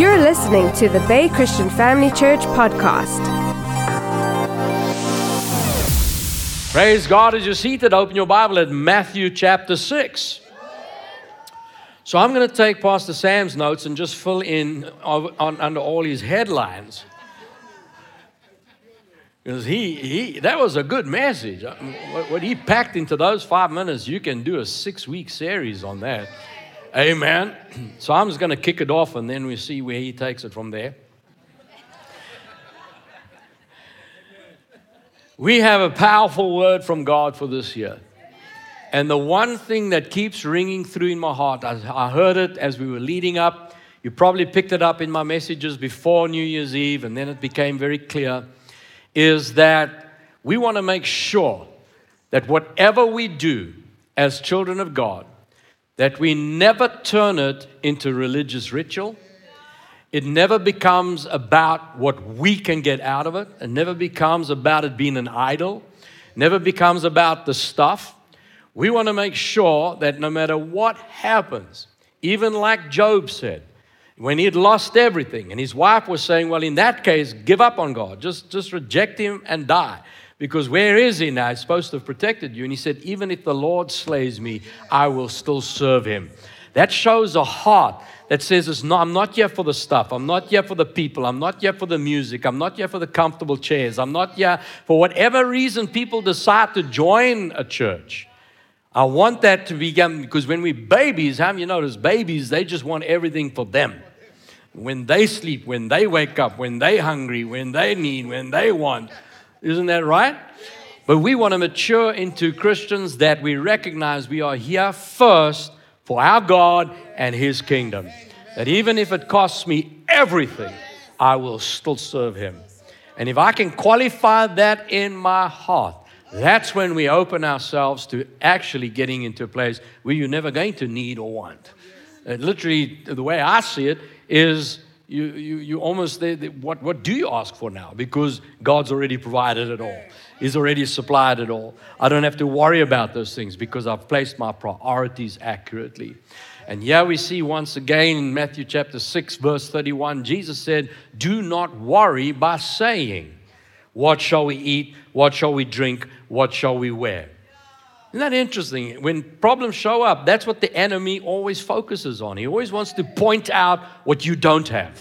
You're listening to the Bay Christian Family Church podcast. Praise God as you're seated. Open your Bible at Matthew chapter 6. So I'm going to take Pastor Sam's notes and just fill in on, on, under all his headlines. Because he, he, that was a good message. Uh, what, what he packed into those five minutes, you can do a six week series on that. Amen. So I'm just going to kick it off and then we see where he takes it from there. We have a powerful word from God for this year. And the one thing that keeps ringing through in my heart, I heard it as we were leading up. You probably picked it up in my messages before New Year's Eve, and then it became very clear is that we want to make sure that whatever we do as children of God, that we never turn it into religious ritual. It never becomes about what we can get out of it. It never becomes about it being an idol. It never becomes about the stuff. We want to make sure that no matter what happens, even like Job said, when he had lost everything, and his wife was saying, Well, in that case, give up on God, just, just reject him and die. Because where is he now? He's supposed to have protected you. And he said, Even if the Lord slays me, I will still serve him. That shows a heart that says, no, I'm not here for the stuff. I'm not here for the people. I'm not here for the music. I'm not here for the comfortable chairs. I'm not here for whatever reason people decide to join a church. I want that to become, because when we babies, how you notice babies, they just want everything for them. When they sleep, when they wake up, when they hungry, when they need, when they want. Isn't that right? But we want to mature into Christians that we recognize we are here first for our God and His kingdom. That even if it costs me everything, I will still serve Him. And if I can qualify that in my heart, that's when we open ourselves to actually getting into a place where you're never going to need or want. Uh, literally, the way I see it is you, you, you almost, they, they, what, what do you ask for now? Because God's already provided it all. He's already supplied it all. I don't have to worry about those things because I've placed my priorities accurately. And here we see once again in Matthew chapter 6, verse 31, Jesus said, Do not worry by saying, What shall we eat? What shall we drink? What shall we wear? Isn't that interesting? When problems show up, that's what the enemy always focuses on. He always wants to point out what you don't have.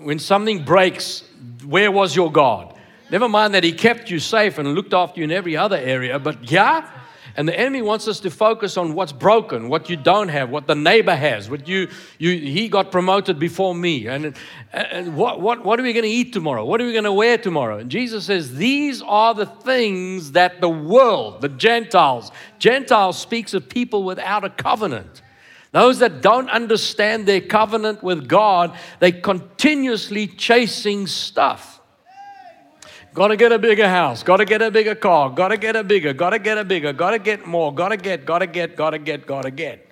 When something breaks, where was your God? Never mind that he kept you safe and looked after you in every other area, but yeah, and the enemy wants us to focus on what's broken, what you don't have, what the neighbor has, what you, you he got promoted before me. And, and what, what, what are we going to eat tomorrow? What are we going to wear tomorrow? And Jesus says, These are the things that the world, the Gentiles, Gentiles speaks of people without a covenant. Those that don't understand their covenant with God, they continuously chasing stuff. Got to get a bigger house. Got to get a bigger car. Got to get a bigger. Got to get a bigger. Got to get more. Got to get, got to get, got to get, got to get.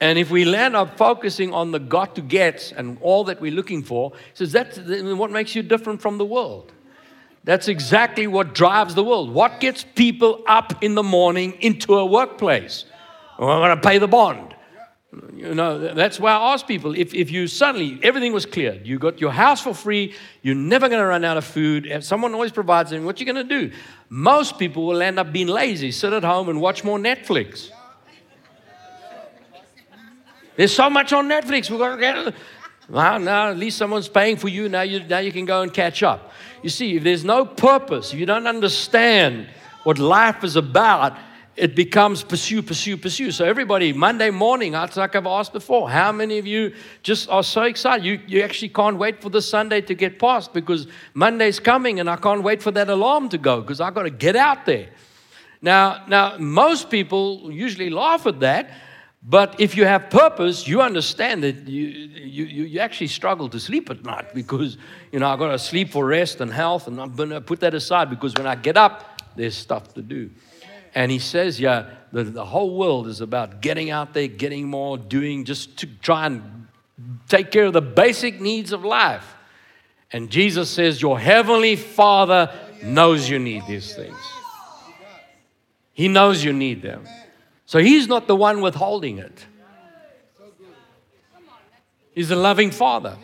And if we land up focusing on the got to get and all that we're looking for, says that's what makes you different from the world. That's exactly what drives the world. What gets people up in the morning into a workplace? Well, I'm going to pay the bond. You know, that's why I ask people if, if you suddenly, everything was cleared, you got your house for free, you're never going to run out of food, someone always provides them, what you going to do? Most people will end up being lazy, sit at home and watch more Netflix. There's so much on Netflix, we're going to get it. Well, now at least someone's paying for you, now you, now you can go and catch up. You see, if there's no purpose, if you don't understand what life is about, it becomes pursue, pursue, pursue. So everybody, Monday morning, like I've asked before, how many of you just are so excited? You, you actually can't wait for this Sunday to get past because Monday's coming and I can't wait for that alarm to go because I've got to get out there. Now, now, most people usually laugh at that, but if you have purpose, you understand that you, you, you actually struggle to sleep at night because, you know, I've got to sleep for rest and health, and I'm going to put that aside because when I get up, there's stuff to do. And he says, yeah, the, the whole world is about getting out there, getting more, doing, just to try and take care of the basic needs of life. And Jesus says, Your heavenly Father knows you need these things. He knows you need them. So he's not the one withholding it. He's a loving father.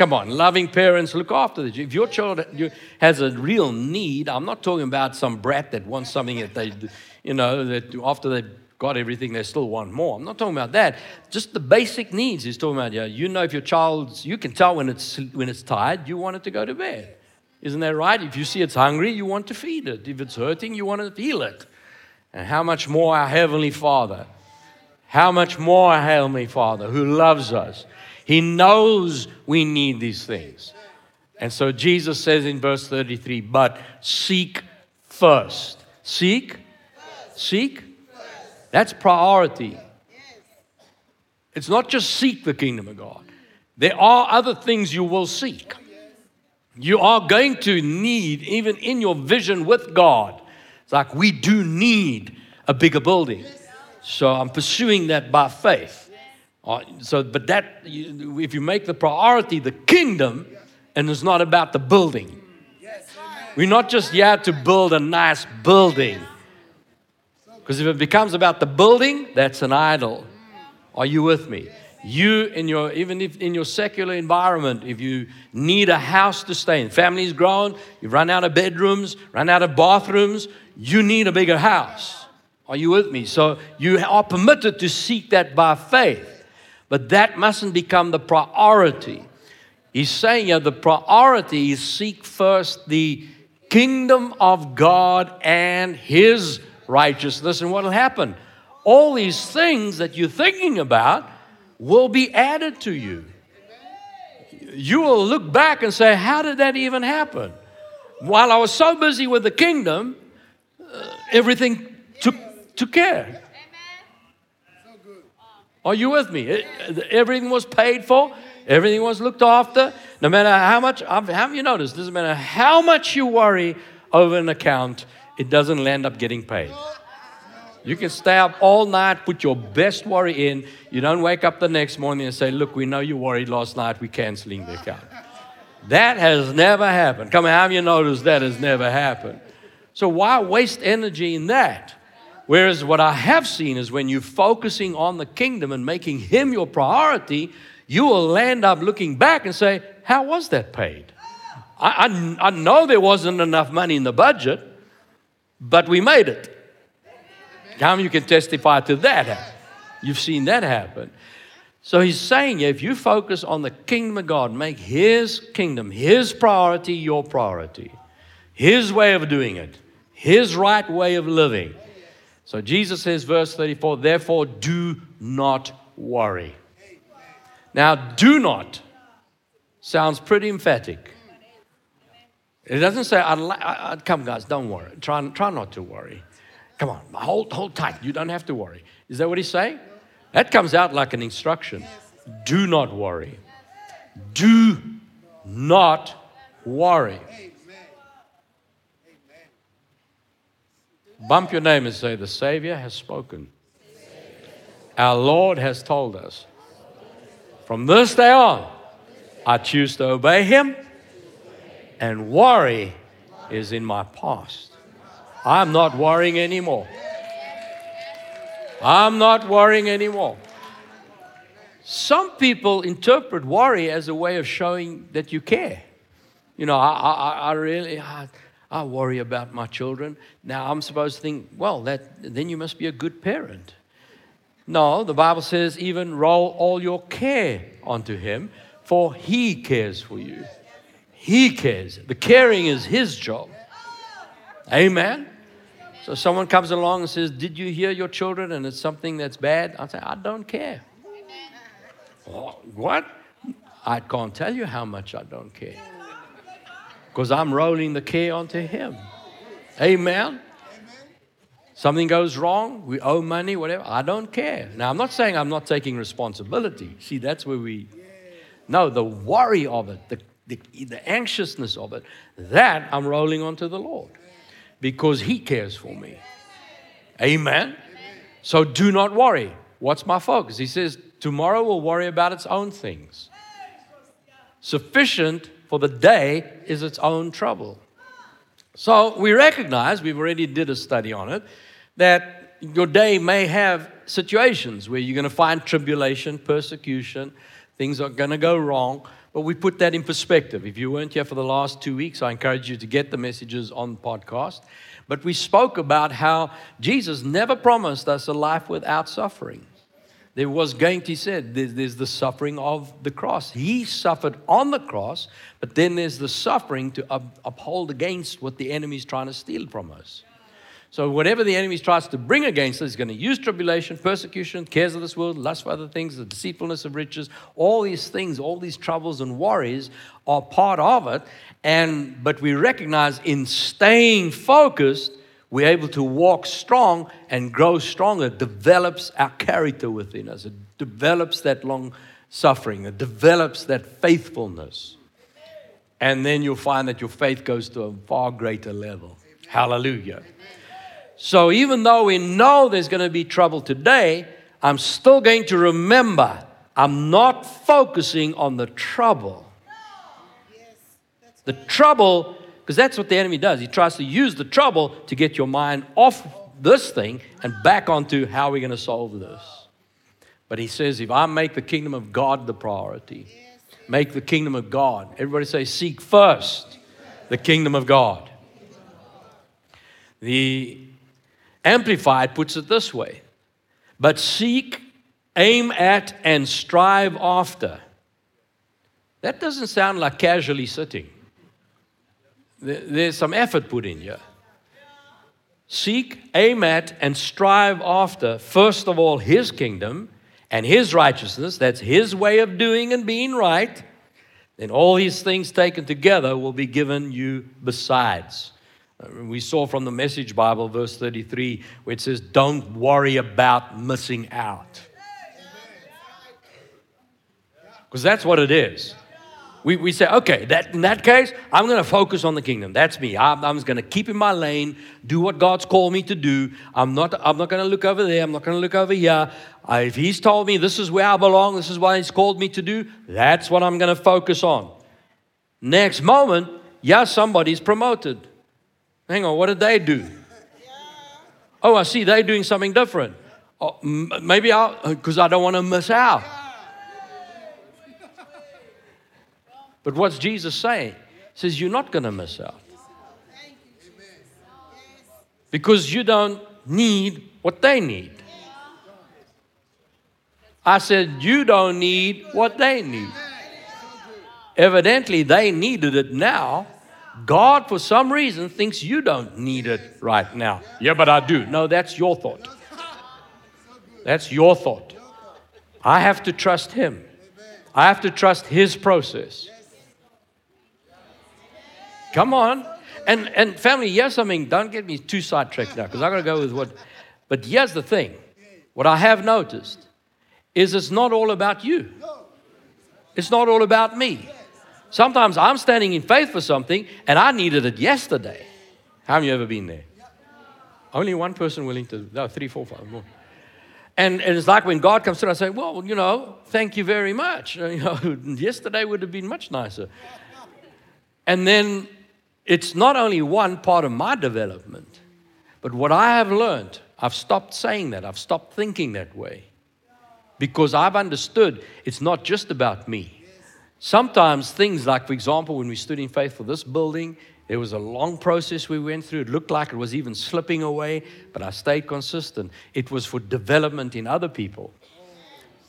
Come on, loving parents look after this. If your child has a real need, I'm not talking about some brat that wants something that they, you know, that after they've got everything, they still want more. I'm not talking about that. Just the basic needs. He's talking about, yeah, you know, if your child's, you can tell when it's when it's tired, you want it to go to bed. Isn't that right? If you see it's hungry, you want to feed it. If it's hurting, you want to heal it. And how much more our Heavenly Father, how much more our Heavenly Father who loves us. He knows we need these things. And so Jesus says in verse 33 but seek first. Seek? Seek? That's priority. It's not just seek the kingdom of God, there are other things you will seek. You are going to need, even in your vision with God, it's like we do need a bigger building. So I'm pursuing that by faith. Uh, so, but that, if you make the priority the kingdom, and it's not about the building. We're not just here to build a nice building. Because if it becomes about the building, that's an idol. Are you with me? You in your even if in your secular environment, if you need a house to stay in, family's grown, you've run out of bedrooms, run out of bathrooms, you need a bigger house. Are you with me? So you are permitted to seek that by faith, but that mustn't become the priority. He's saying yeah, the priority is seek first the kingdom of God and His righteousness. And what will happen? All these things that you're thinking about will be added to you. You will look back and say, How did that even happen? While I was so busy with the kingdom, uh, everything took, took care. Are you with me? It, everything was paid for, everything was looked after. No matter how much, have you noticed? Doesn't matter how much you worry over an account, it doesn't end up getting paid. You can stay up all night, put your best worry in. You don't wake up the next morning and say, Look, we know you worried last night, we're canceling the account. That has never happened. Come on, have you noticed that has never happened? So why waste energy in that? Whereas what I have seen is when you're focusing on the kingdom and making Him your priority, you will end up looking back and say, How was that paid? I, I, I know there wasn't enough money in the budget, but we made it. How you can testify to that? You've seen that happen. So he's saying if you focus on the kingdom of God, make his kingdom, his priority, your priority, his way of doing it, his right way of living. So Jesus says, verse 34, therefore do not worry. Now, do not sounds pretty emphatic. It doesn't say, I'd li- I, come, guys, don't worry. Try, try not to worry. Come on, hold, hold tight. You don't have to worry. Is that what he's saying? That comes out like an instruction. Do not worry. Do not worry. Bump your name and say, The Savior has spoken. Our Lord has told us. From this day on, I choose to obey Him and worry is in my past. I'm not worrying anymore. I'm not worrying anymore. Some people interpret worry as a way of showing that you care. You know, I, I, I really, I, I worry about my children. Now I'm supposed to think, well, that, then you must be a good parent. No, the Bible says, even roll all your care onto Him, for He cares for you. He cares. The caring is His job. Amen. So someone comes along and says, Did you hear your children and it's something that's bad? I say, I don't care. Oh, what? I can't tell you how much I don't care. Because I'm rolling the care onto Him. Amen. Something goes wrong, we owe money, whatever. I don't care. Now, I'm not saying I'm not taking responsibility. See, that's where we. No, the worry of it, the the, the anxiousness of it, that I'm rolling onto the Lord because He cares for me. Amen. So do not worry. What's my focus? He says, tomorrow will worry about its own things. Sufficient for the day is its own trouble. So we recognize, we've already did a study on it, that your day may have situations where you're going to find tribulation, persecution, Things are going to go wrong. But we put that in perspective. If you weren't here for the last two weeks, I encourage you to get the messages on podcast. But we spoke about how Jesus never promised us a life without suffering. There was going he said, there's, there's the suffering of the cross. He suffered on the cross, but then there's the suffering to up, uphold against what the enemy is trying to steal from us. So, whatever the enemy tries to bring against us, he's going to use tribulation, persecution, cares of this world, lust for other things, the deceitfulness of riches, all these things, all these troubles and worries are part of it. And but we recognize in staying focused, we're able to walk strong and grow stronger. It develops our character within us. It develops that long suffering. It develops that faithfulness. And then you'll find that your faith goes to a far greater level. Hallelujah. So even though we know there's going to be trouble today, I'm still going to remember I'm not focusing on the trouble. The trouble, because that's what the enemy does. He tries to use the trouble to get your mind off this thing and back onto how we're going to solve this. But he says, if I make the kingdom of God the priority, make the kingdom of God. Everybody say, seek first the kingdom of God. The Amplified puts it this way But seek, aim at, and strive after. That doesn't sound like casually sitting. There's some effort put in here. Seek, aim at, and strive after, first of all, His kingdom and His righteousness. That's His way of doing and being right. Then all these things taken together will be given you besides. Uh, we saw from the Message Bible, verse 33, where it says, Don't worry about missing out. Because that's what it is. We, we say, okay, that, in that case, I'm going to focus on the kingdom. That's me. I'm, I'm going to keep in my lane, do what God's called me to do. I'm not, I'm not going to look over there. I'm not going to look over here. I, if He's told me this is where I belong, this is what He's called me to do, that's what I'm going to focus on. Next moment, yeah, somebody's promoted. Hang on, what did they do? Oh, I see, they're doing something different. Oh, maybe I'll, because I don't want to miss out. But what's Jesus saying? He says, You're not going to miss out. Because you don't need what they need. I said, You don't need what they need. Evidently, they needed it now God, for some reason, thinks you don't need it right now. Yeah, but I do. No, that's your thought. That's your thought. I have to trust Him, I have to trust His process. Come on. And, and family, yes, I mean, don't get me too sidetracked now because I'm going to go with what. But here's the thing what I have noticed is it's not all about you, it's not all about me. Sometimes I'm standing in faith for something and I needed it yesterday. How have you ever been there? Only one person willing to, no, three, four, five more. And, and it's like when God comes through, I say, well, you know, thank you very much. You know, yesterday would have been much nicer. And then it's not only one part of my development, but what I have learned, I've stopped saying that. I've stopped thinking that way. Because I've understood it's not just about me. Sometimes things like, for example, when we stood in faith for this building, it was a long process we went through. It looked like it was even slipping away, but I stayed consistent. It was for development in other people.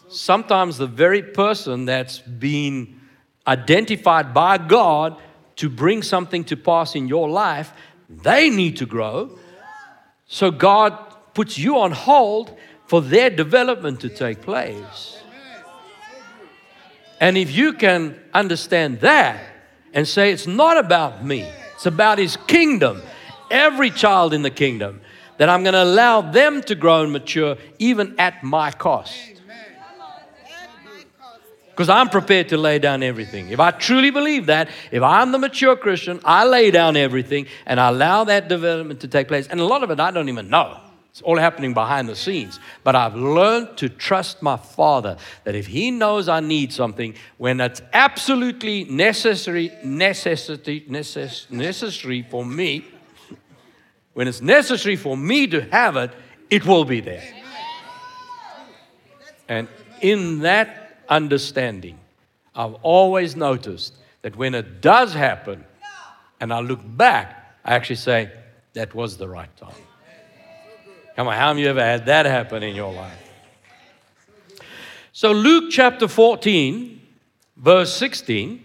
Sometimes the very person that's been identified by God to bring something to pass in your life, they need to grow. So God puts you on hold for their development to take place. And if you can understand that and say, it's not about me, it's about His kingdom, every child in the kingdom, that I'm going to allow them to grow and mature even at my cost. Because I'm prepared to lay down everything. If I truly believe that, if I'm the mature Christian, I lay down everything and I allow that development to take place. And a lot of it I don't even know. It's all happening behind the scenes. But I've learned to trust my Father that if He knows I need something, when it's absolutely necessary, necessity, necess, necessary for me, when it's necessary for me to have it, it will be there. And in that understanding, I've always noticed that when it does happen and I look back, I actually say, that was the right time. Come on, how of you ever had that happen in your life? So, Luke chapter 14, verse 16,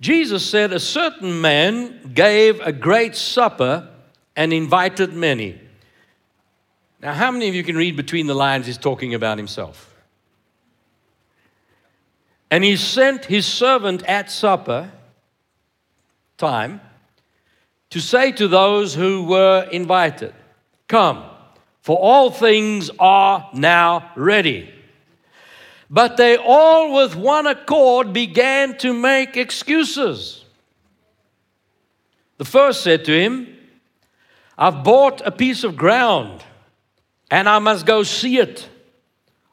Jesus said, A certain man gave a great supper and invited many. Now, how many of you can read between the lines? He's talking about himself. And he sent his servant at supper time to say to those who were invited, Come, for all things are now ready. But they all, with one accord, began to make excuses. The first said to him, I've bought a piece of ground and I must go see it.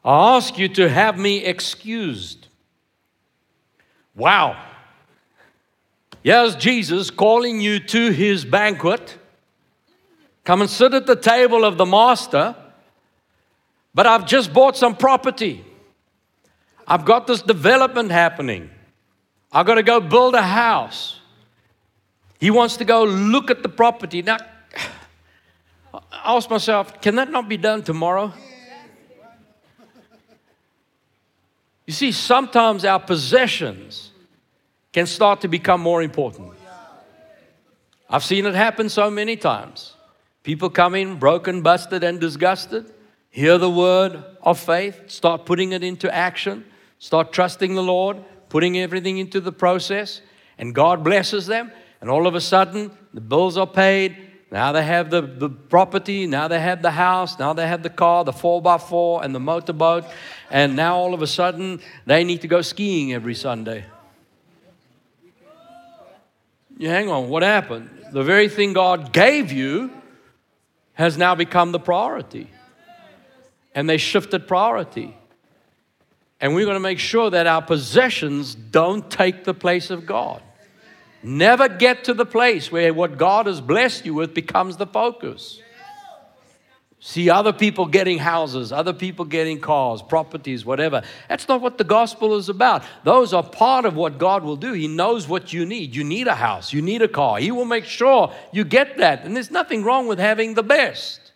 I ask you to have me excused. Wow. Yes, Jesus calling you to his banquet. Come and sit at the table of the master. But I've just bought some property. I've got this development happening. I've got to go build a house. He wants to go look at the property. Now, I ask myself, can that not be done tomorrow? You see, sometimes our possessions can start to become more important. I've seen it happen so many times. People come in broken, busted, and disgusted, hear the word of faith, start putting it into action, start trusting the Lord, putting everything into the process, and God blesses them. And all of a sudden, the bills are paid, now they have the, the property, now they have the house, now they have the car, the 4x4, and the motorboat, and now all of a sudden they need to go skiing every Sunday. You hang on, what happened? The very thing God gave you has now become the priority. And they shifted priority. And we're going to make sure that our possessions don't take the place of God. Never get to the place where what God has blessed you with becomes the focus. See other people getting houses, other people getting cars, properties, whatever. That's not what the gospel is about. Those are part of what God will do. He knows what you need. You need a house, you need a car. He will make sure you get that. And there's nothing wrong with having the best.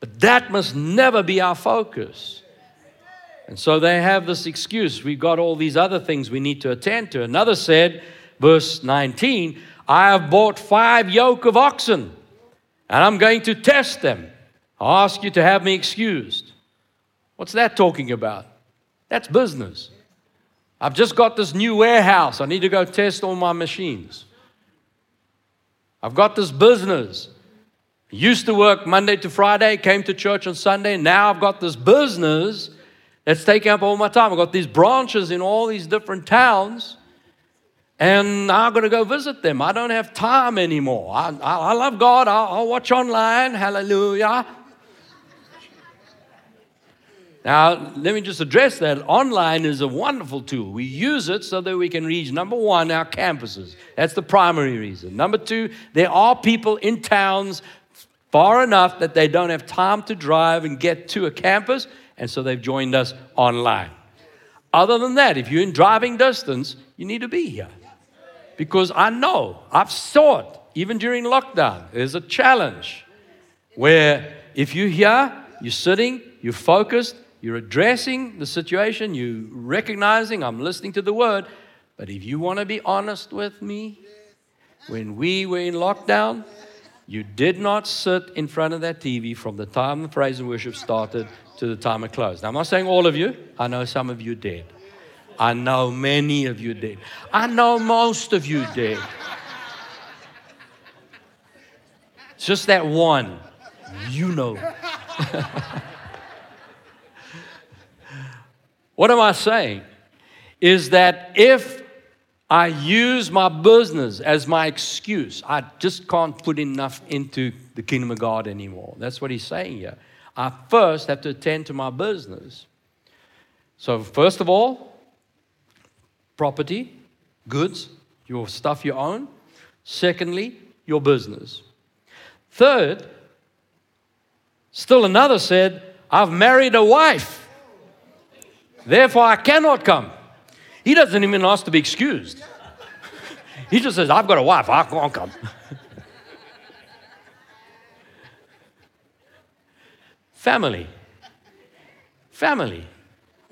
But that must never be our focus. And so they have this excuse. We've got all these other things we need to attend to. Another said, verse 19, I have bought five yoke of oxen, and I'm going to test them. I ask you to have me excused. What's that talking about? That's business. I've just got this new warehouse. I need to go test all my machines. I've got this business. Used to work Monday to Friday, came to church on Sunday. Now I've got this business that's taking up all my time. I've got these branches in all these different towns. And I'm going to go visit them. I don't have time anymore. I, I, I love God. I'll, I'll watch online. Hallelujah. Now, let me just address that. Online is a wonderful tool. We use it so that we can reach, number one, our campuses. That's the primary reason. Number two, there are people in towns far enough that they don't have time to drive and get to a campus, and so they've joined us online. Other than that, if you're in driving distance, you need to be here because I know, I've saw it, even during lockdown. There's a challenge where if you're here, you're sitting, you're focused, you're addressing the situation, you're recognizing I'm listening to the word. But if you want to be honest with me, when we were in lockdown, you did not sit in front of that TV from the time the praise and worship started to the time it closed. Now, I'm not saying all of you, I know some of you did. I know many of you did. I know most of you did. It's just that one. You know. what am I saying? Is that if I use my business as my excuse, I just can't put enough into the kingdom of God anymore. That's what he's saying here. I first have to attend to my business. So, first of all, property, goods, your stuff you own. Secondly, your business. Third, still another said, I've married a wife. Therefore, I cannot come. He doesn't even ask to be excused. He just says, I've got a wife, I can't come. Family. Family.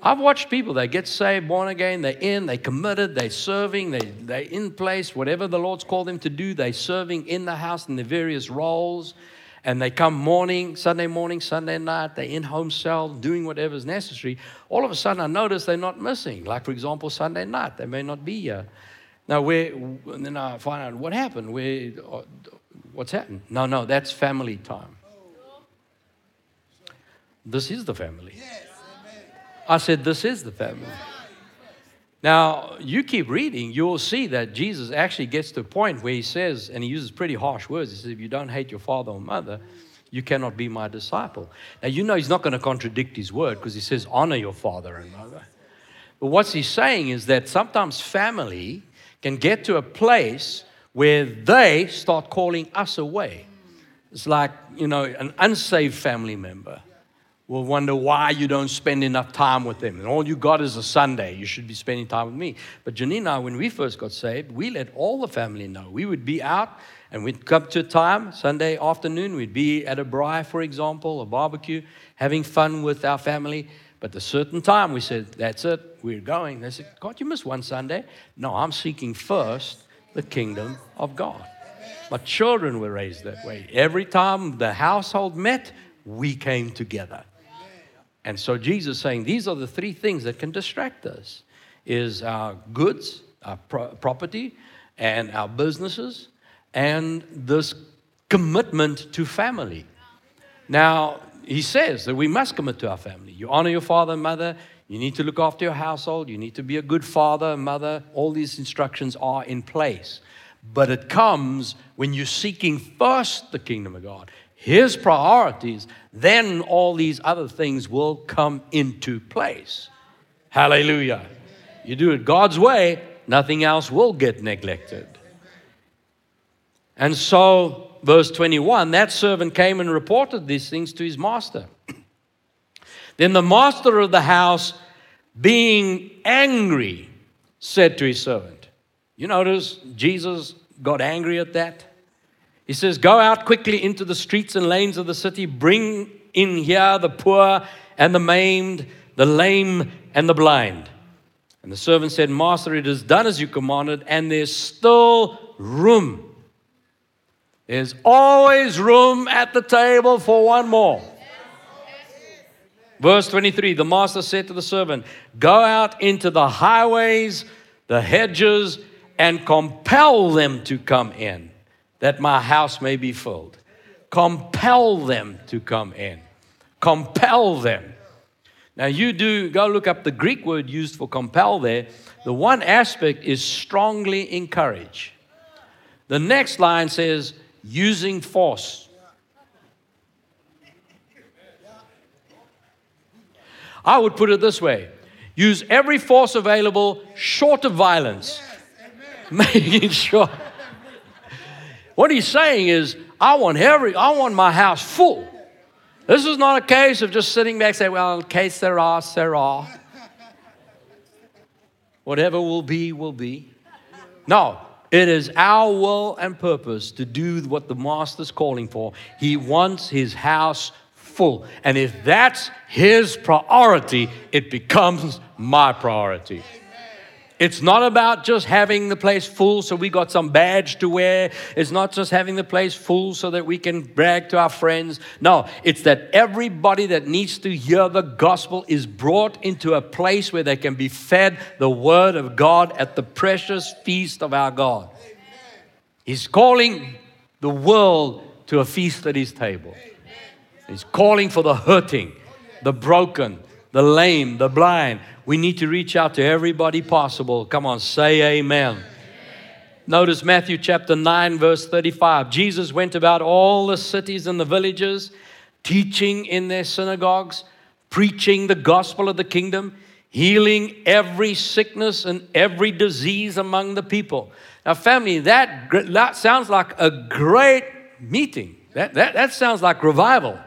I've watched people, they get saved, born again, they're in, they committed, they're serving, they, they're in place, whatever the Lord's called them to do, they're serving in the house in the various roles. And they come morning, Sunday morning, Sunday night, they're in home cell, doing whatever's necessary. All of a sudden, I notice they're not missing. Like, for example, Sunday night, they may not be here. Now, where, and then I find out what happened, where, what's happened. No, no, that's family time. This is the family. I said, This is the family. Now, you keep reading, you'll see that Jesus actually gets to a point where he says, and he uses pretty harsh words. He says, If you don't hate your father or mother, you cannot be my disciple. Now, you know he's not going to contradict his word because he says, Honor your father and mother. But what he's saying is that sometimes family can get to a place where they start calling us away. It's like, you know, an unsaved family member will wonder why you don't spend enough time with them. And all you got is a Sunday. You should be spending time with me. But Janine and I, when we first got saved, we let all the family know. We would be out and we'd come to a time, Sunday afternoon, we'd be at a braai, for example, a barbecue, having fun with our family. But at a certain time, we said, That's it, we're going. They said, God, you missed one Sunday. No, I'm seeking first the kingdom of God. My children were raised that way. Every time the household met, we came together. And so Jesus saying these are the three things that can distract us is our goods, our pro- property, and our businesses, and this commitment to family. Now, he says that we must commit to our family. You honor your father and mother. You need to look after your household. You need to be a good father and mother. All these instructions are in place. But it comes when you're seeking first the kingdom of God his priorities, then all these other things will come into place. Hallelujah. You do it God's way, nothing else will get neglected. And so, verse 21 that servant came and reported these things to his master. then the master of the house, being angry, said to his servant, You notice Jesus got angry at that? He says, Go out quickly into the streets and lanes of the city, bring in here the poor and the maimed, the lame and the blind. And the servant said, Master, it is done as you commanded, and there's still room. There's always room at the table for one more. Verse 23 The master said to the servant, Go out into the highways, the hedges, and compel them to come in that my house may be filled. Compel them to come in. Compel them. Now, you do go look up the Greek word used for compel there. The one aspect is strongly encourage. The next line says using force. I would put it this way use every force available short of violence, making sure what he's saying is, I want every, I want my house full. This is not a case of just sitting back saying, well, que sera, sera. Whatever will be, will be. No, it is our will and purpose to do what the Master's calling for. He wants his house full. And if that's his priority, it becomes my priority. It's not about just having the place full so we got some badge to wear. It's not just having the place full so that we can brag to our friends. No, it's that everybody that needs to hear the gospel is brought into a place where they can be fed the word of God at the precious feast of our God. He's calling the world to a feast at his table. He's calling for the hurting, the broken, the lame, the blind. We need to reach out to everybody possible. Come on, say amen. amen. Notice Matthew chapter 9, verse 35. Jesus went about all the cities and the villages, teaching in their synagogues, preaching the gospel of the kingdom, healing every sickness and every disease among the people. Now, family, that, that sounds like a great meeting. That, that, that sounds like revival.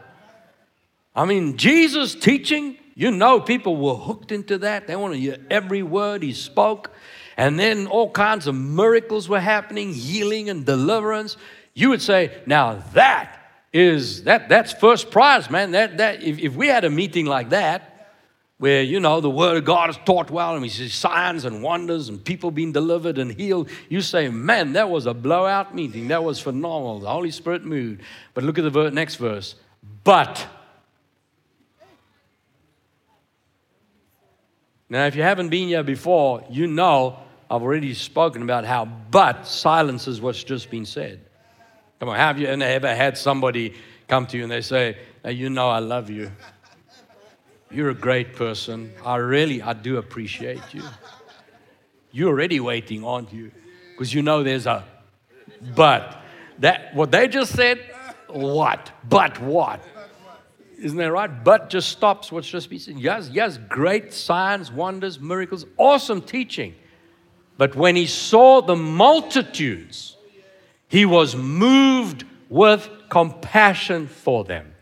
I mean, Jesus teaching, You know, people were hooked into that. They want to hear every word he spoke. And then all kinds of miracles were happening, healing and deliverance. You would say, now that is that that's first prize, man. That that if, if we had a meeting like that, where you know the word of God is taught well and we see signs and wonders and people being delivered and healed, you say, man, that was a blowout meeting. That was phenomenal. The Holy Spirit moved. But look at the next verse. But now, if you haven't been here before, you know I've already spoken about how but silences what's just been said. Come on, have you ever had somebody come to you and they say, hey, you know I love you. You're a great person. I really, I do appreciate you. You're already waiting, aren't you? Because you know there's a but. That what they just said, what? But what? Isn't that right? But just stops what's just been said. Yes, yes, great signs, wonders, miracles, awesome teaching. But when he saw the multitudes, he was moved with compassion for them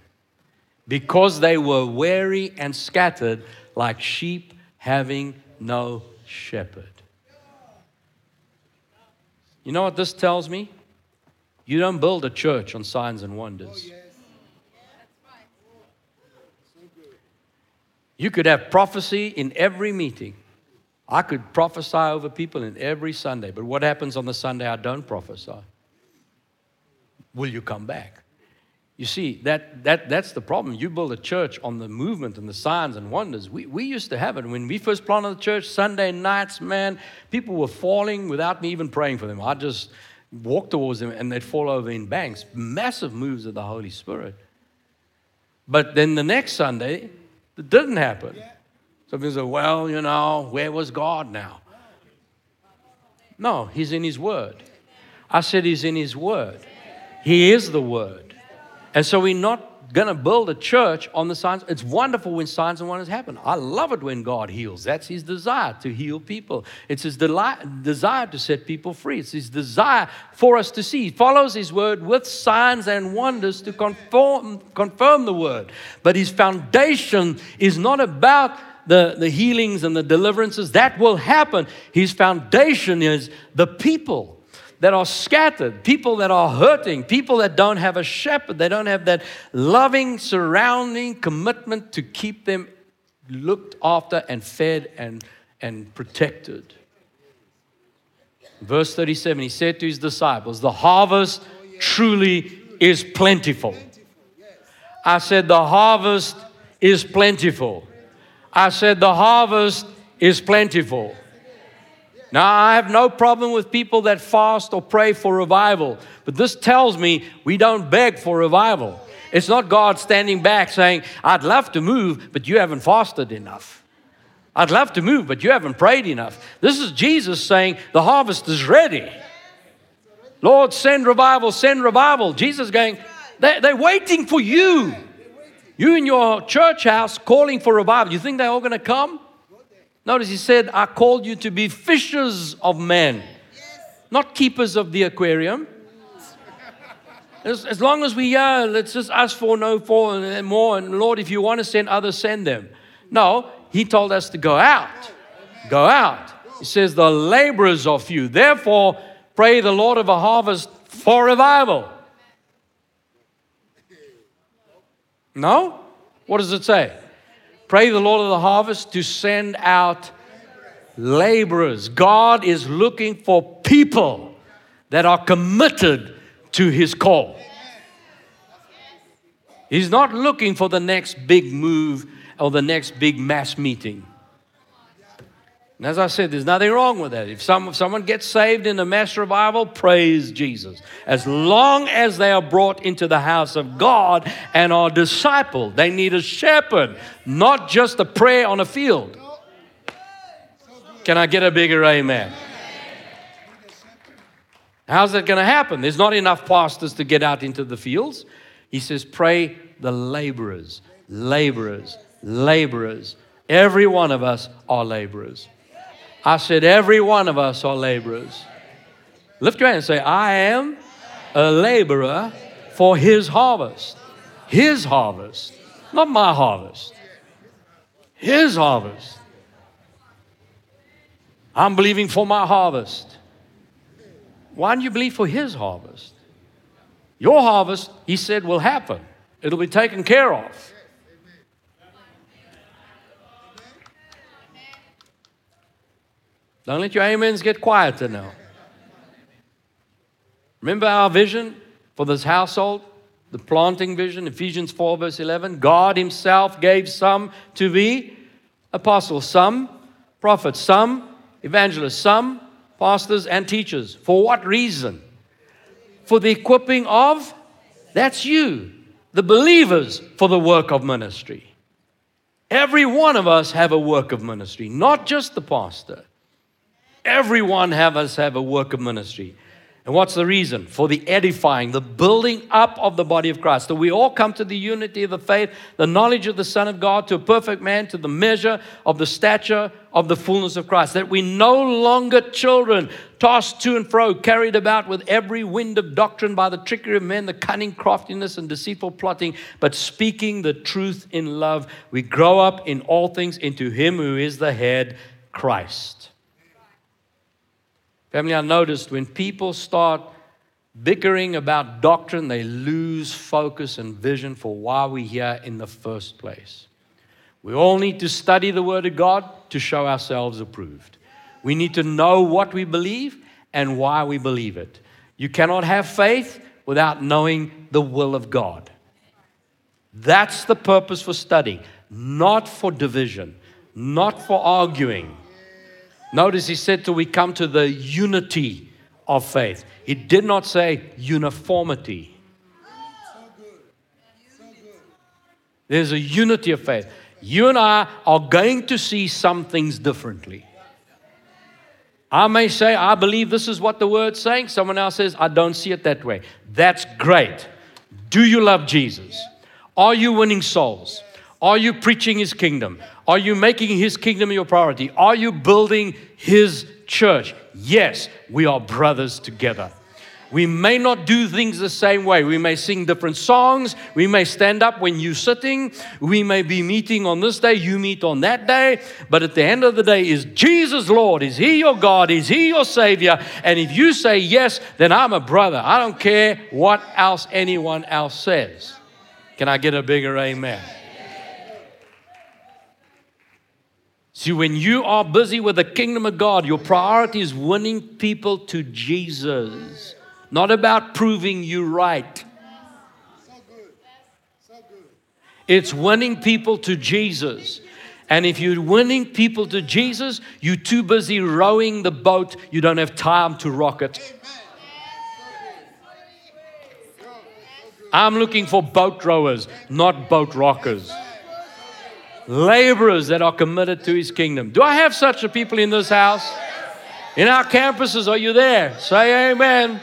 because they were weary and scattered like sheep having no shepherd. You know what this tells me? You don't build a church on signs and wonders. You could have prophecy in every meeting. I could prophesy over people in every Sunday, but what happens on the Sunday I don't prophesy? Will you come back? You see, that, that, that's the problem. You build a church on the movement and the signs and wonders. We, we used to have it. When we first planted the church, Sunday nights, man, people were falling without me even praying for them. I just walk towards them and they'd fall over in banks. Massive moves of the Holy Spirit. But then the next Sunday, it didn't happen. Some people say, well, you know, where was God now? No, He's in His Word. I said He's in His Word. He is the Word. And so we're not going to build a church on the signs. It's wonderful when signs and wonders happen. I love it when God heals. That's his desire to heal people. It's his deli- desire to set people free. It's his desire for us to see. He follows his word with signs and wonders to conform, confirm the word. But his foundation is not about the, the healings and the deliverances. That will happen. His foundation is the people that are scattered, people that are hurting, people that don't have a shepherd, they don't have that loving, surrounding commitment to keep them looked after and fed and, and protected. Verse 37, he said to his disciples, The harvest truly is plentiful. I said, The harvest is plentiful. I said, The harvest is plentiful. Now, I have no problem with people that fast or pray for revival, but this tells me we don't beg for revival. It's not God standing back saying, I'd love to move, but you haven't fasted enough. I'd love to move, but you haven't prayed enough. This is Jesus saying, The harvest is ready. Lord, send revival, send revival. Jesus going, They're, they're waiting for you. You in your church house calling for revival. You think they're all going to come? Notice he said, I called you to be fishers of men, not keepers of the aquarium. As, as long as we are, let's just ask for no for and more. And Lord, if you want to send others, send them. No, he told us to go out. Go out. He says, the laborers of you. Therefore, pray the Lord of a harvest for revival. No? What does it say? Pray the Lord of the harvest to send out laborers. God is looking for people that are committed to his call. He's not looking for the next big move or the next big mass meeting. And as I said, there's nothing wrong with that. If, some, if someone gets saved in a mass revival, praise Jesus. As long as they are brought into the house of God and are discipled, they need a shepherd, not just a prayer on a field. Can I get a bigger amen? How's that going to happen? There's not enough pastors to get out into the fields. He says, pray the laborers, laborers, laborers. Every one of us are laborers. I said, every one of us are laborers. Lift your hand and say, I am a laborer for his harvest. His harvest, not my harvest. His harvest. I'm believing for my harvest. Why don't you believe for His harvest? Your harvest, He said, will happen, it'll be taken care of. Don't let your amens get quieter now. Remember our vision for this household? The planting vision, Ephesians 4, verse 11. God Himself gave some to be apostles, some prophets, some evangelists, some pastors and teachers. For what reason? For the equipping of, that's you, the believers, for the work of ministry. Every one of us have a work of ministry, not just the pastor. Everyone have us have a work of ministry. And what's the reason? For the edifying, the building up of the body of Christ. So we all come to the unity of the faith, the knowledge of the Son of God, to a perfect man, to the measure of the stature of the fullness of Christ. That we no longer children, tossed to and fro, carried about with every wind of doctrine by the trickery of men, the cunning craftiness and deceitful plotting, but speaking the truth in love. We grow up in all things into Him who is the head, Christ. Family, I noticed when people start bickering about doctrine, they lose focus and vision for why we're here in the first place. We all need to study the Word of God to show ourselves approved. We need to know what we believe and why we believe it. You cannot have faith without knowing the will of God. That's the purpose for studying, not for division, not for arguing Notice he said till we come to the unity of faith. He did not say uniformity. There's a unity of faith. You and I are going to see some things differently. I may say, I believe this is what the word's saying. Someone else says, I don't see it that way. That's great. Do you love Jesus? Are you winning souls? Are you preaching his kingdom? Are you making his kingdom your priority? Are you building his church? Yes, we are brothers together. We may not do things the same way. We may sing different songs. We may stand up when you're sitting. We may be meeting on this day, you meet on that day. But at the end of the day, is Jesus Lord? Is He your God? Is He your Savior? And if you say yes, then I'm a brother. I don't care what else anyone else says. Can I get a bigger amen? See, when you are busy with the kingdom of God, your priority is winning people to Jesus, not about proving you right. It's winning people to Jesus. And if you're winning people to Jesus, you're too busy rowing the boat, you don't have time to rock it. I'm looking for boat rowers, not boat rockers laborers that are committed to his kingdom. Do I have such a people in this house? In our campuses, are you there? Say amen.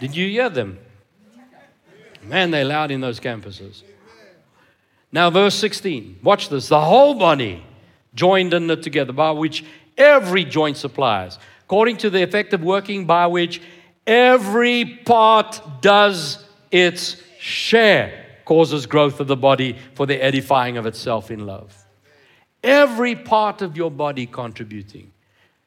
Did you hear them? Man, they're loud in those campuses. Now, verse 16. Watch this. The whole body joined in it together, by which every joint supplies, according to the effective working by which every part does its share causes growth of the body for the edifying of itself in love. Every part of your body contributing.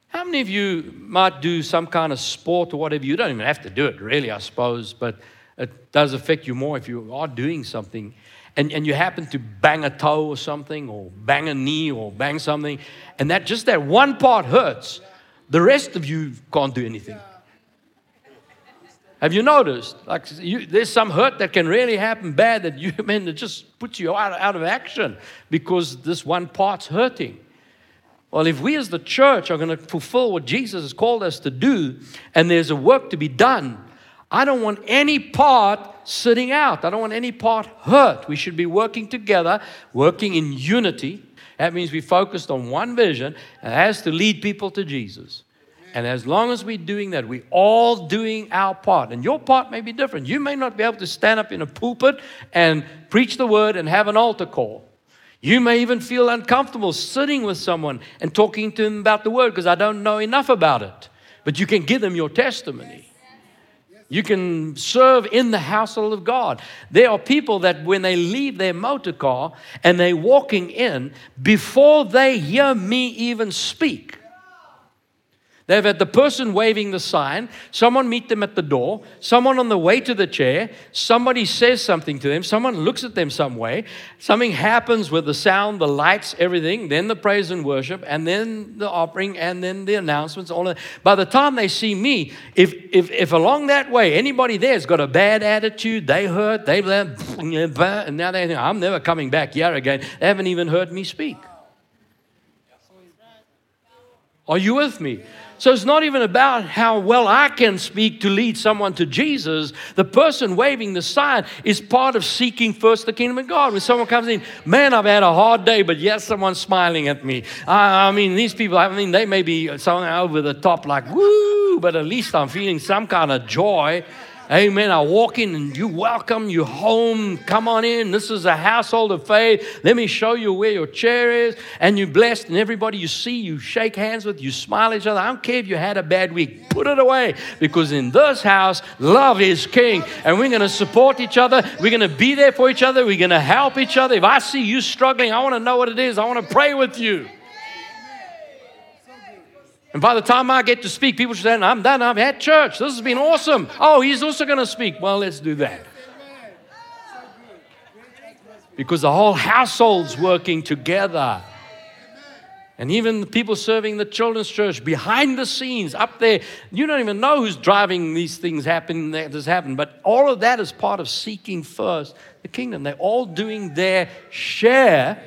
How many of you might do some kind of sport or whatever? You don't even have to do it, really, I suppose, but it does affect you more if you are doing something and, and you happen to bang a toe or something, or bang a knee, or bang something, and that just that one part hurts. The rest of you can't do anything. Have you noticed? Like you, there's some hurt that can really happen bad that you I mean it just puts you out, out of action because this one part's hurting. Well, if we as the church are going to fulfill what Jesus has called us to do, and there's a work to be done, I don't want any part sitting out. I don't want any part hurt. We should be working together, working in unity. That means we focused on one vision and has to lead people to Jesus. And as long as we're doing that, we're all doing our part. And your part may be different. You may not be able to stand up in a pulpit and preach the word and have an altar call. You may even feel uncomfortable sitting with someone and talking to them about the word because I don't know enough about it. But you can give them your testimony. You can serve in the household of God. There are people that when they leave their motor car and they're walking in, before they hear me even speak, They've had the person waving the sign, someone meet them at the door, someone on the way to the chair, somebody says something to them, someone looks at them some way, something happens with the sound, the lights, everything, then the praise and worship, and then the offering, and then the announcements. All of By the time they see me, if, if, if along that way anybody there's got a bad attitude, they hurt, they and now they think, I'm never coming back here again. They haven't even heard me speak. Are you with me? So it's not even about how well I can speak to lead someone to Jesus. The person waving the sign is part of seeking first the kingdom of God. When someone comes in, man, I've had a hard day, but yes, someone's smiling at me. I, I mean, these people, I mean, they may be something over the top, like, woo, but at least I'm feeling some kind of joy Amen. I walk in and you welcome you home. Come on in. This is a household of faith. Let me show you where your chair is. And you're blessed. And everybody you see, you shake hands with, you smile at each other. I don't care if you had a bad week. Put it away. Because in this house, love is king. And we're going to support each other. We're going to be there for each other. We're going to help each other. If I see you struggling, I want to know what it is. I want to pray with you. And by the time I get to speak, people should say, I'm done. I've had church. This has been awesome. Oh, he's also going to speak. Well, let's do that. Because the whole household's working together. And even the people serving the children's church behind the scenes, up there, you don't even know who's driving these things happening that has happened. But all of that is part of seeking first the kingdom. They're all doing their share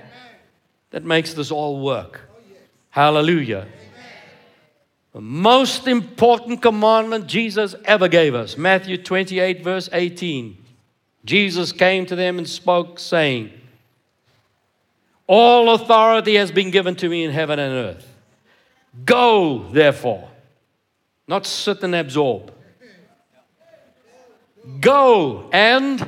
that makes this all work. Hallelujah. The most important commandment Jesus ever gave us Matthew 28, verse 18. Jesus came to them and spoke, saying, All authority has been given to me in heaven and earth. Go, therefore, not sit and absorb. Go and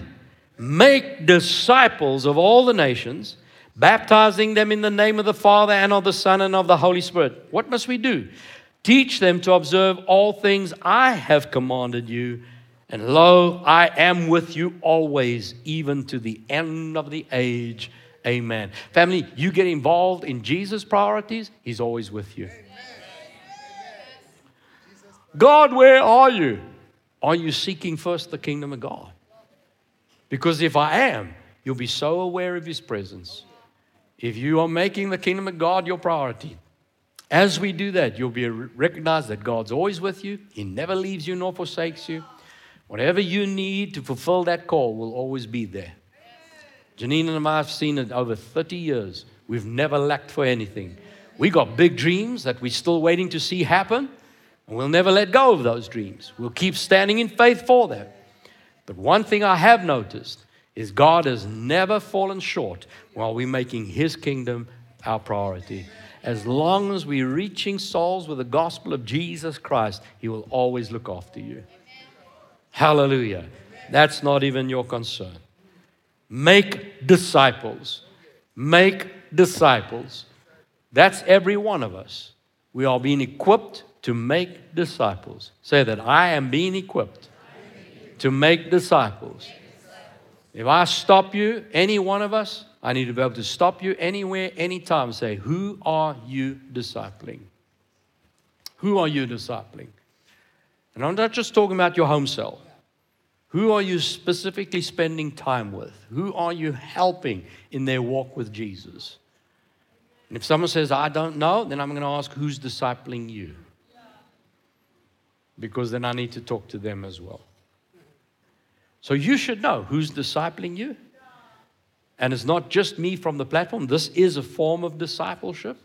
make disciples of all the nations, baptizing them in the name of the Father and of the Son and of the Holy Spirit. What must we do? Teach them to observe all things I have commanded you. And lo, I am with you always, even to the end of the age. Amen. Family, you get involved in Jesus' priorities, He's always with you. God, where are you? Are you seeking first the kingdom of God? Because if I am, you'll be so aware of His presence. If you are making the kingdom of God your priority, as we do that, you'll be recognized that God's always with you. He never leaves you nor forsakes you. Whatever you need to fulfill that call will always be there. Janine and I have seen it over 30 years. We've never lacked for anything. We got big dreams that we're still waiting to see happen, and we'll never let go of those dreams. We'll keep standing in faith for them. But one thing I have noticed is God has never fallen short while we're making His kingdom our priority as long as we're reaching souls with the gospel of Jesus Christ, He will always look after you. Hallelujah. That's not even your concern. Make disciples. Make disciples. That's every one of us. We are being equipped to make disciples. Say that I am being equipped to make disciples. If I stop you, any one of us, I need to be able to stop you anywhere, anytime, say, Who are you discipling? Who are you discipling? And I'm not just talking about your home cell. Who are you specifically spending time with? Who are you helping in their walk with Jesus? And if someone says, I don't know, then I'm going to ask, Who's discipling you? Because then I need to talk to them as well. So you should know who's discipling you. And it's not just me from the platform, this is a form of discipleship.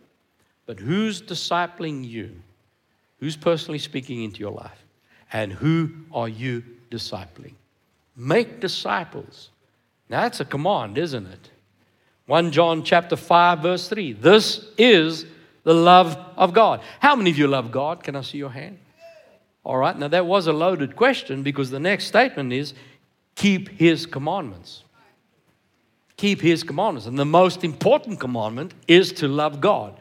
But who's discipling you? Who's personally speaking into your life? And who are you discipling? Make disciples. Now that's a command, isn't it? 1 John chapter 5 verse 3. This is the love of God. How many of you love God? Can I see your hand? All right. Now that was a loaded question because the next statement is keep his commandments keep his commandments. And the most important commandment is to love God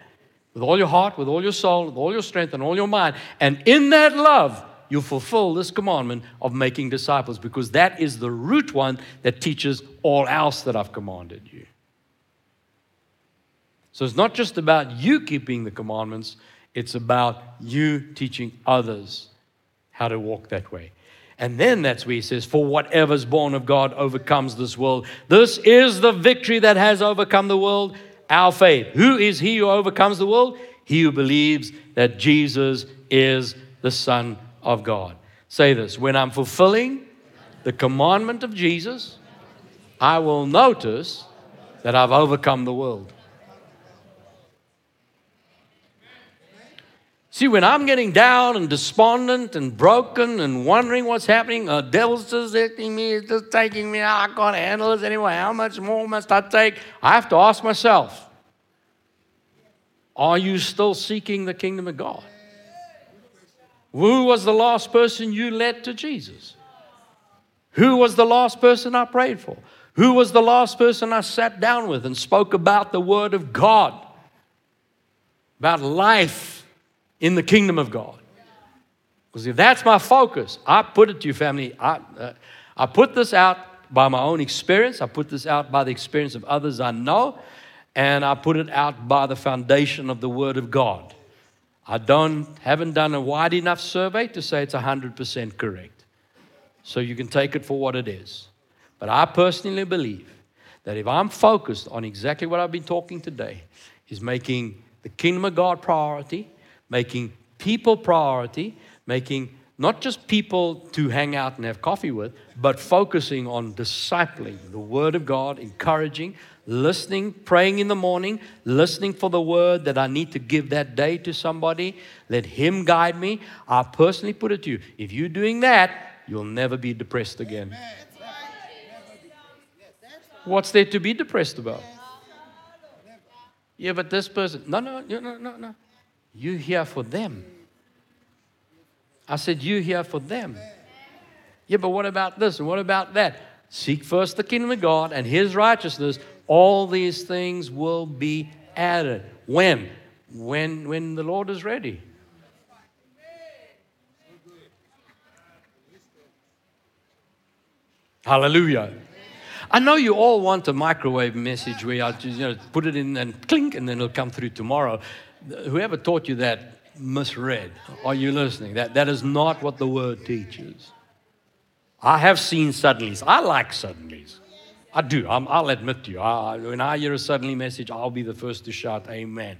with all your heart, with all your soul, with all your strength, and all your mind. And in that love, you fulfill this commandment of making disciples because that is the root one that teaches all else that I've commanded you. So it's not just about you keeping the commandments, it's about you teaching others how to walk that way. And then that's where he says, For whatever's born of God overcomes this world. This is the victory that has overcome the world, our faith. Who is he who overcomes the world? He who believes that Jesus is the Son of God. Say this when I'm fulfilling the commandment of Jesus, I will notice that I've overcome the world. See, when I'm getting down and despondent and broken and wondering what's happening, the devil's just hitting me, it's just taking me, ah, I can't handle this anyway. How much more must I take? I have to ask myself, are you still seeking the kingdom of God? Who was the last person you led to Jesus? Who was the last person I prayed for? Who was the last person I sat down with and spoke about the Word of God? About life in the kingdom of God. Because if that's my focus, I put it to you, family. I, uh, I put this out by my own experience. I put this out by the experience of others I know. And I put it out by the foundation of the Word of God. I don't, haven't done a wide enough survey to say it's 100% correct. So you can take it for what it is. But I personally believe that if I'm focused on exactly what I've been talking today, is making the kingdom of God priority, making people priority, making not just people to hang out and have coffee with, but focusing on discipling the Word of God, encouraging, listening, praying in the morning, listening for the word that I need to give that day to somebody. Let Him guide me. I personally put it to you if you're doing that, you'll never be depressed again. What's there to be depressed about? Yeah, but this person, no, no, no, no, no. You here for them. I said, You here for them. Yeah, but what about this and what about that? Seek first the kingdom of God and his righteousness. All these things will be added. When? When, when the Lord is ready. Hallelujah. I know you all want a microwave message where I just you know, put it in and clink and then it'll come through tomorrow whoever taught you that misread. Are you listening? That, that is not what the word teaches. I have seen suddenlies. I like suddenlies. I do. i will admit to you. I, when I hear a suddenly message, I'll be the first to shout amen.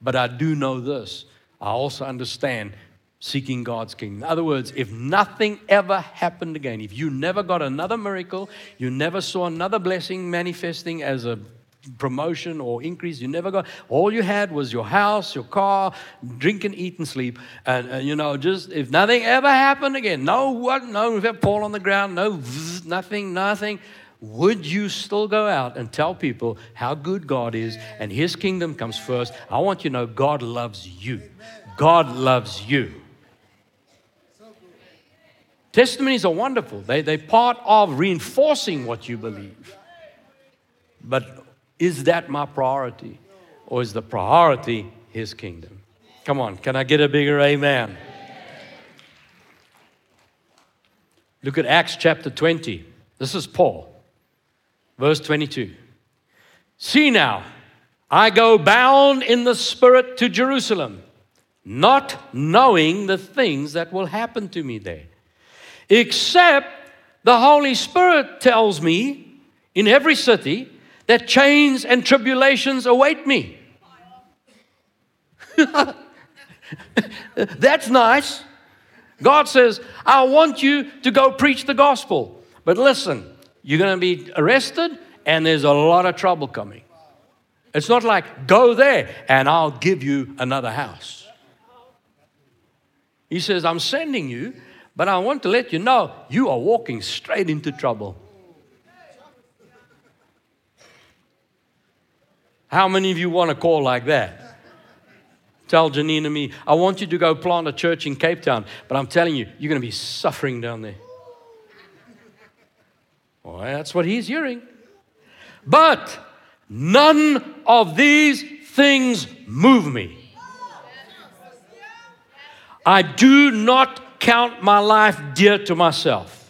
But I do know this. I also understand seeking God's kingdom. In other words, if nothing ever happened again, if you never got another miracle, you never saw another blessing manifesting as a promotion or increase. You never got, all you had was your house, your car, drink and eat and sleep. And, and you know, just if nothing ever happened again, no what, no fall on the ground, no nothing, nothing. Would you still go out and tell people how good God is and His kingdom comes first? I want you to know God loves you. God loves you. Testimonies are wonderful. They, they're part of reinforcing what you believe. But is that my priority? Or is the priority His kingdom? Come on, can I get a bigger amen? Look at Acts chapter 20. This is Paul, verse 22. See now, I go bound in the Spirit to Jerusalem, not knowing the things that will happen to me there, except the Holy Spirit tells me in every city that chains and tribulations await me. That's nice. God says, I want you to go preach the gospel. But listen, you're going to be arrested and there's a lot of trouble coming. It's not like, go there and I'll give you another house. He says, I'm sending you, but I want to let you know you are walking straight into trouble. How many of you want a call like that? Tell Janine and me, I want you to go plant a church in Cape Town, but I'm telling you, you're going to be suffering down there. Well, that's what he's hearing. But none of these things move me. I do not count my life dear to myself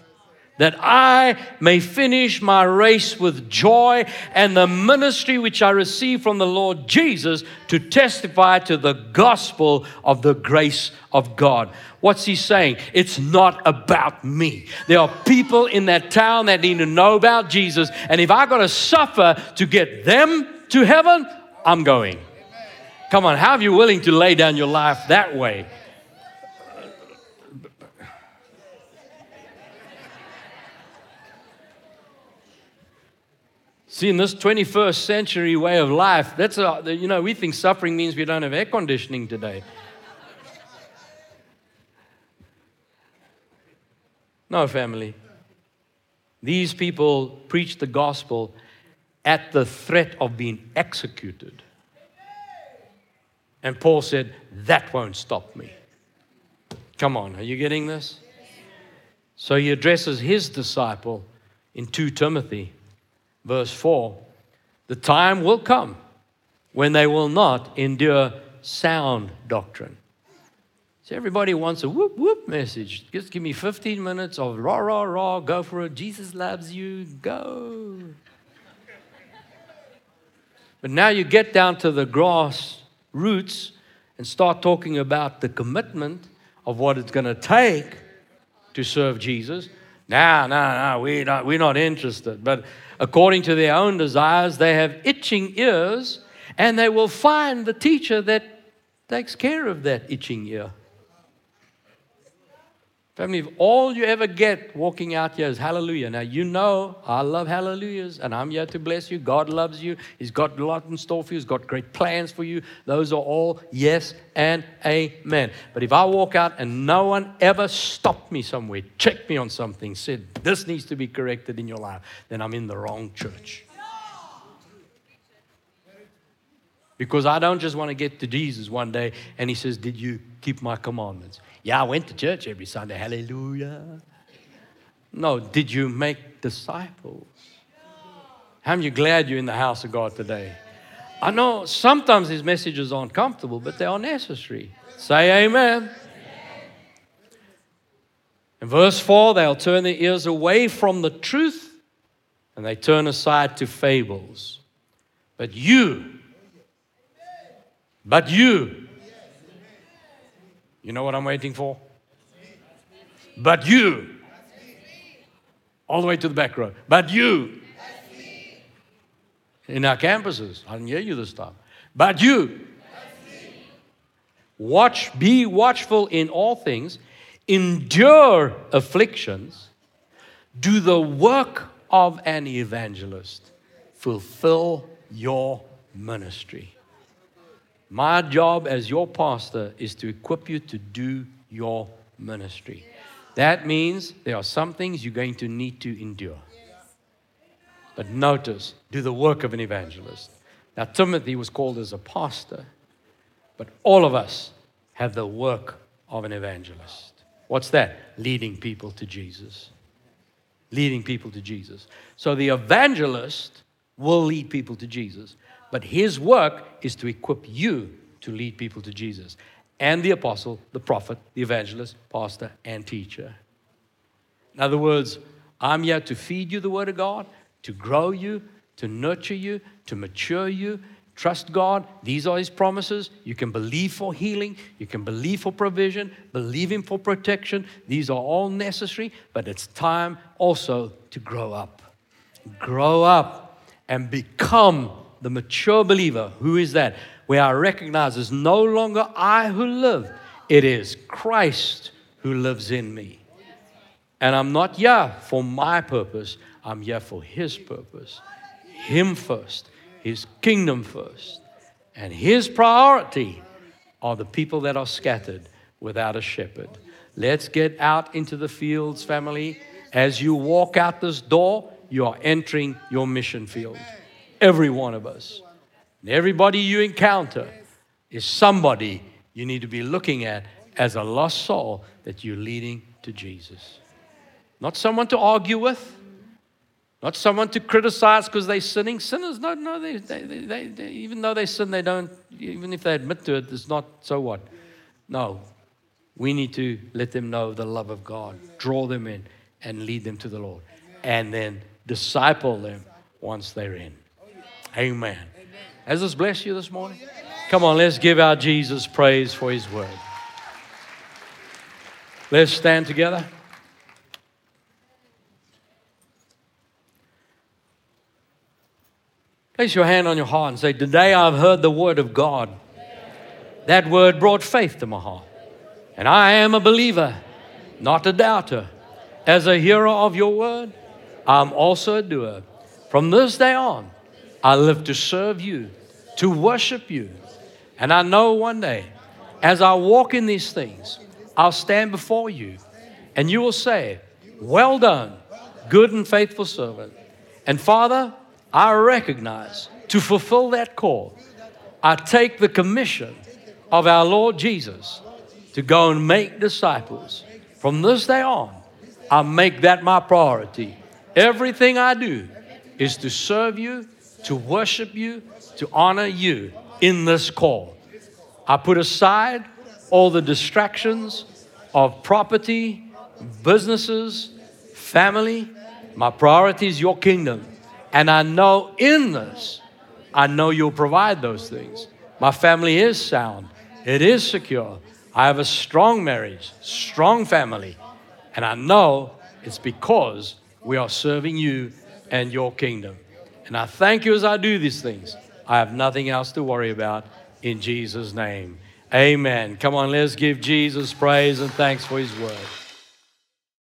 that I may finish my race with joy and the ministry which I receive from the Lord Jesus to testify to the gospel of the grace of God. What's he saying? It's not about me. There are people in that town that need to know about Jesus, and if I got to suffer to get them to heaven, I'm going. Come on, how are you willing to lay down your life that way? See, in this 21st century way of life, that's a, you know, we think suffering means we don't have air conditioning today. No, family. These people preach the gospel at the threat of being executed. And Paul said, That won't stop me. Come on, are you getting this? So he addresses his disciple in 2 Timothy verse 4 the time will come when they will not endure sound doctrine. So everybody wants a whoop whoop message. Just give me 15 minutes of rah rah rah, go for it. Jesus loves you, go. But now you get down to the grass roots and start talking about the commitment of what it's going to take to serve Jesus. No, no, no, we're not, we're not interested. But according to their own desires. They have itching ears, and they will find the teacher that takes care of that itching ear. Family, if all you ever get walking out here is hallelujah. Now, you know I love hallelujahs and I'm here to bless you. God loves you. He's got a lot in store for you. He's got great plans for you. Those are all yes and amen. But if I walk out and no one ever stopped me somewhere, checked me on something, said, this needs to be corrected in your life, then I'm in the wrong church. Because I don't just want to get to Jesus one day and he says, Did you keep my commandments? Yeah, I went to church every Sunday. Hallelujah. No, did you make disciples? How you glad you're in the house of God today? I know sometimes these messages aren't comfortable, but they are necessary. Say amen. In verse 4, they'll turn their ears away from the truth and they turn aside to fables. But you, but you, you know what I'm waiting for? But you. All the way to the back row. But you. In our campuses. I didn't hear you this time. But you. Watch, be watchful in all things, endure afflictions, do the work of an evangelist, fulfill your ministry. My job as your pastor is to equip you to do your ministry. That means there are some things you're going to need to endure. But notice, do the work of an evangelist. Now, Timothy was called as a pastor, but all of us have the work of an evangelist. What's that? Leading people to Jesus. Leading people to Jesus. So the evangelist will lead people to Jesus. But his work is to equip you to lead people to Jesus. And the apostle, the prophet, the evangelist, pastor, and teacher. In other words, I'm here to feed you the word of God, to grow you, to nurture you, to mature you. Trust God. These are His promises. You can believe for healing. You can believe for provision. Believe Him for protection. These are all necessary, but it's time also to grow up. Grow up and become the mature believer, who is that? Where I recognize it's no longer I who live, it is Christ who lives in me. And I'm not here for my purpose, I'm here for His purpose. Him first, His kingdom first. And His priority are the people that are scattered without a shepherd. Let's get out into the fields, family. As you walk out this door, you are entering your mission field. Every one of us. And everybody you encounter is somebody you need to be looking at as a lost soul that you're leading to Jesus. Not someone to argue with, not someone to criticize because they're sinning. Sinners, no, no, they, they, they, they, even though they sin, they don't, even if they admit to it, it's not so what. No. we need to let them know the love of God, draw them in, and lead them to the Lord, and then disciple them once they're in. Amen. Has this blessed you this morning? Come on, let's give our Jesus praise for his word. Let's stand together. Place your hand on your heart and say, Today I've heard the word of God. That word brought faith to my heart. And I am a believer, not a doubter. As a hearer of your word, I'm also a doer. From this day on, I live to serve you, to worship you. And I know one day, as I walk in these things, I'll stand before you and you will say, Well done, good and faithful servant. And Father, I recognize to fulfill that call, I take the commission of our Lord Jesus to go and make disciples. From this day on, I make that my priority. Everything I do is to serve you, to worship you, to honor you in this call. I put aside all the distractions of property, businesses, family. My priority is your kingdom. And I know in this, I know you'll provide those things. My family is sound, it is secure. I have a strong marriage, strong family. And I know it's because we are serving you and your kingdom. And I thank you as I do these things. I have nothing else to worry about in Jesus' name. Amen. Come on, let's give Jesus praise and thanks for his word.